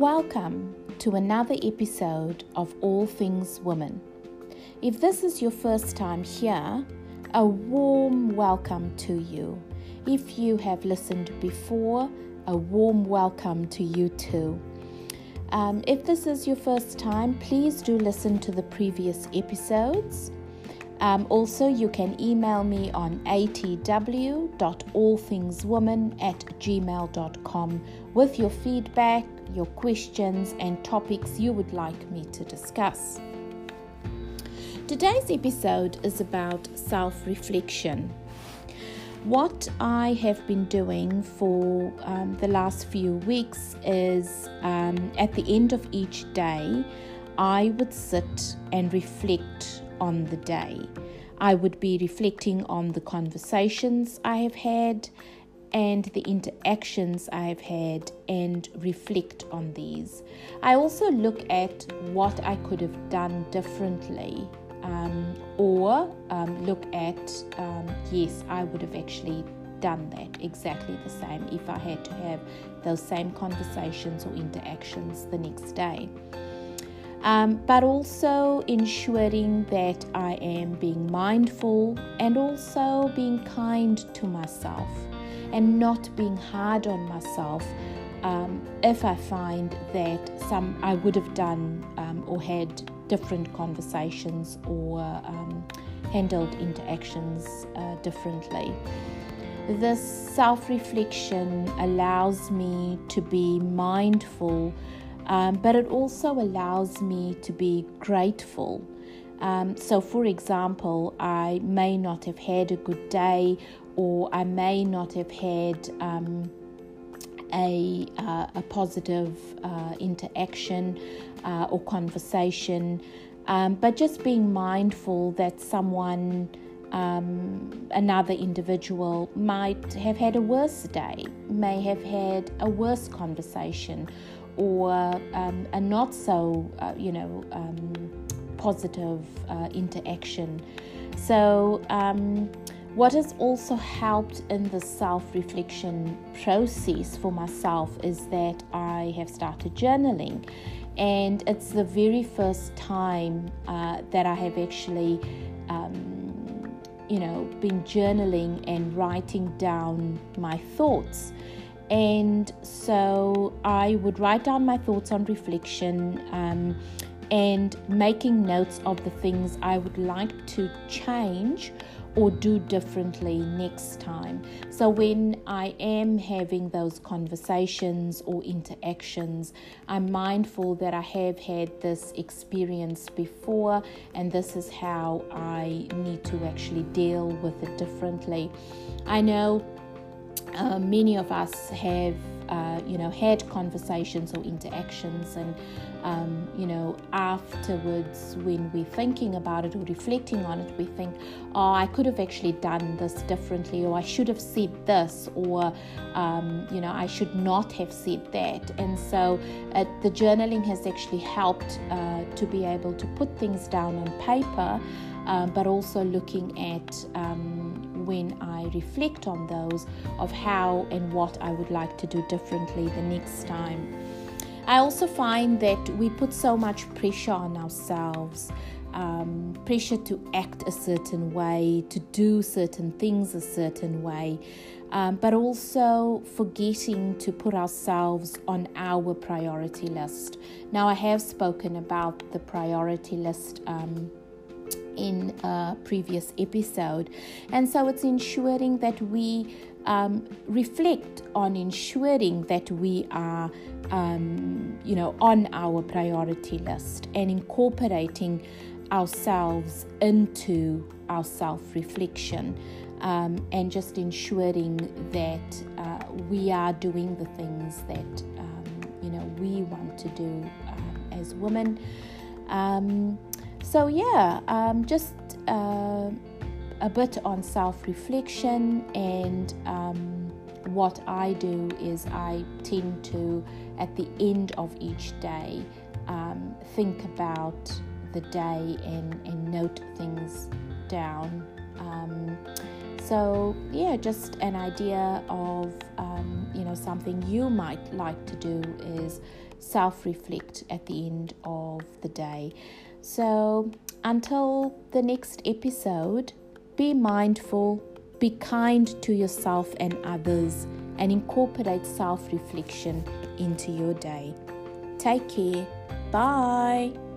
Welcome to another episode of All Things Women. If this is your first time here, a warm welcome to you. If you have listened before, a warm welcome to you too. Um, if this is your first time, please do listen to the previous episodes. Um, also, you can email me on atw.allthingswoman at gmail.com with your feedback, your questions, and topics you would like me to discuss. Today's episode is about self reflection. What I have been doing for um, the last few weeks is um, at the end of each day, I would sit and reflect on the day. I would be reflecting on the conversations I have had and the interactions I have had and reflect on these. I also look at what I could have done differently um, or um, look at, um, yes, I would have actually done that exactly the same if I had to have those same conversations or interactions the next day um, but also ensuring that I am being mindful and also being kind to myself and not being hard on myself um, if I find that some I would have done um, or had different conversations or um, handled interactions uh, differently. This self reflection allows me to be mindful um, but it also allows me to be grateful. Um, so, for example, I may not have had a good day, or I may not have had um, a, uh, a positive uh, interaction uh, or conversation, um, but just being mindful that someone. Um, another individual might have had a worse day, may have had a worse conversation, or um, a not so, uh, you know, um, positive uh, interaction. So, um, what has also helped in the self reflection process for myself is that I have started journaling. And it's the very first time uh, that I have actually, um, you know, been journaling and writing down my thoughts. And so I would write down my thoughts on reflection um, and making notes of the things I would like to change or do differently next time. So, when I am having those conversations or interactions, I'm mindful that I have had this experience before and this is how I need to actually deal with it differently. I know uh, many of us have, uh, you know, had conversations or interactions, and um, you know, afterwards, when we're thinking about it or reflecting on it, we think, "Oh, I could have actually done this differently, or I should have said this, or um, you know, I should not have said that." And so, uh, the journaling has actually helped uh, to be able to put things down on paper, um, but also looking at um, when I reflect on those of how and what I would like to do differently the next time. I also find that we put so much pressure on ourselves. Um, pressure to act a certain way, to do certain things a certain way, um, but also forgetting to put ourselves on our priority list. Now, I have spoken about the priority list um, in a previous episode. And so it's ensuring that we um, reflect on ensuring that we are, um, you know, on our priority list and incorporating ourselves into our self reflection. Um, and just ensuring that uh, we are doing the things that um, you know we want to do um, as women. Um, so, yeah, um, just uh, a bit on self reflection and um, what I do is I tend to, at the end of each day, um, think about the day and, and note things down. Um, so, yeah, just an idea of, um, you know something you might like to do is self reflect at the end of the day. So, until the next episode, be mindful, be kind to yourself and others, and incorporate self reflection into your day. Take care. Bye.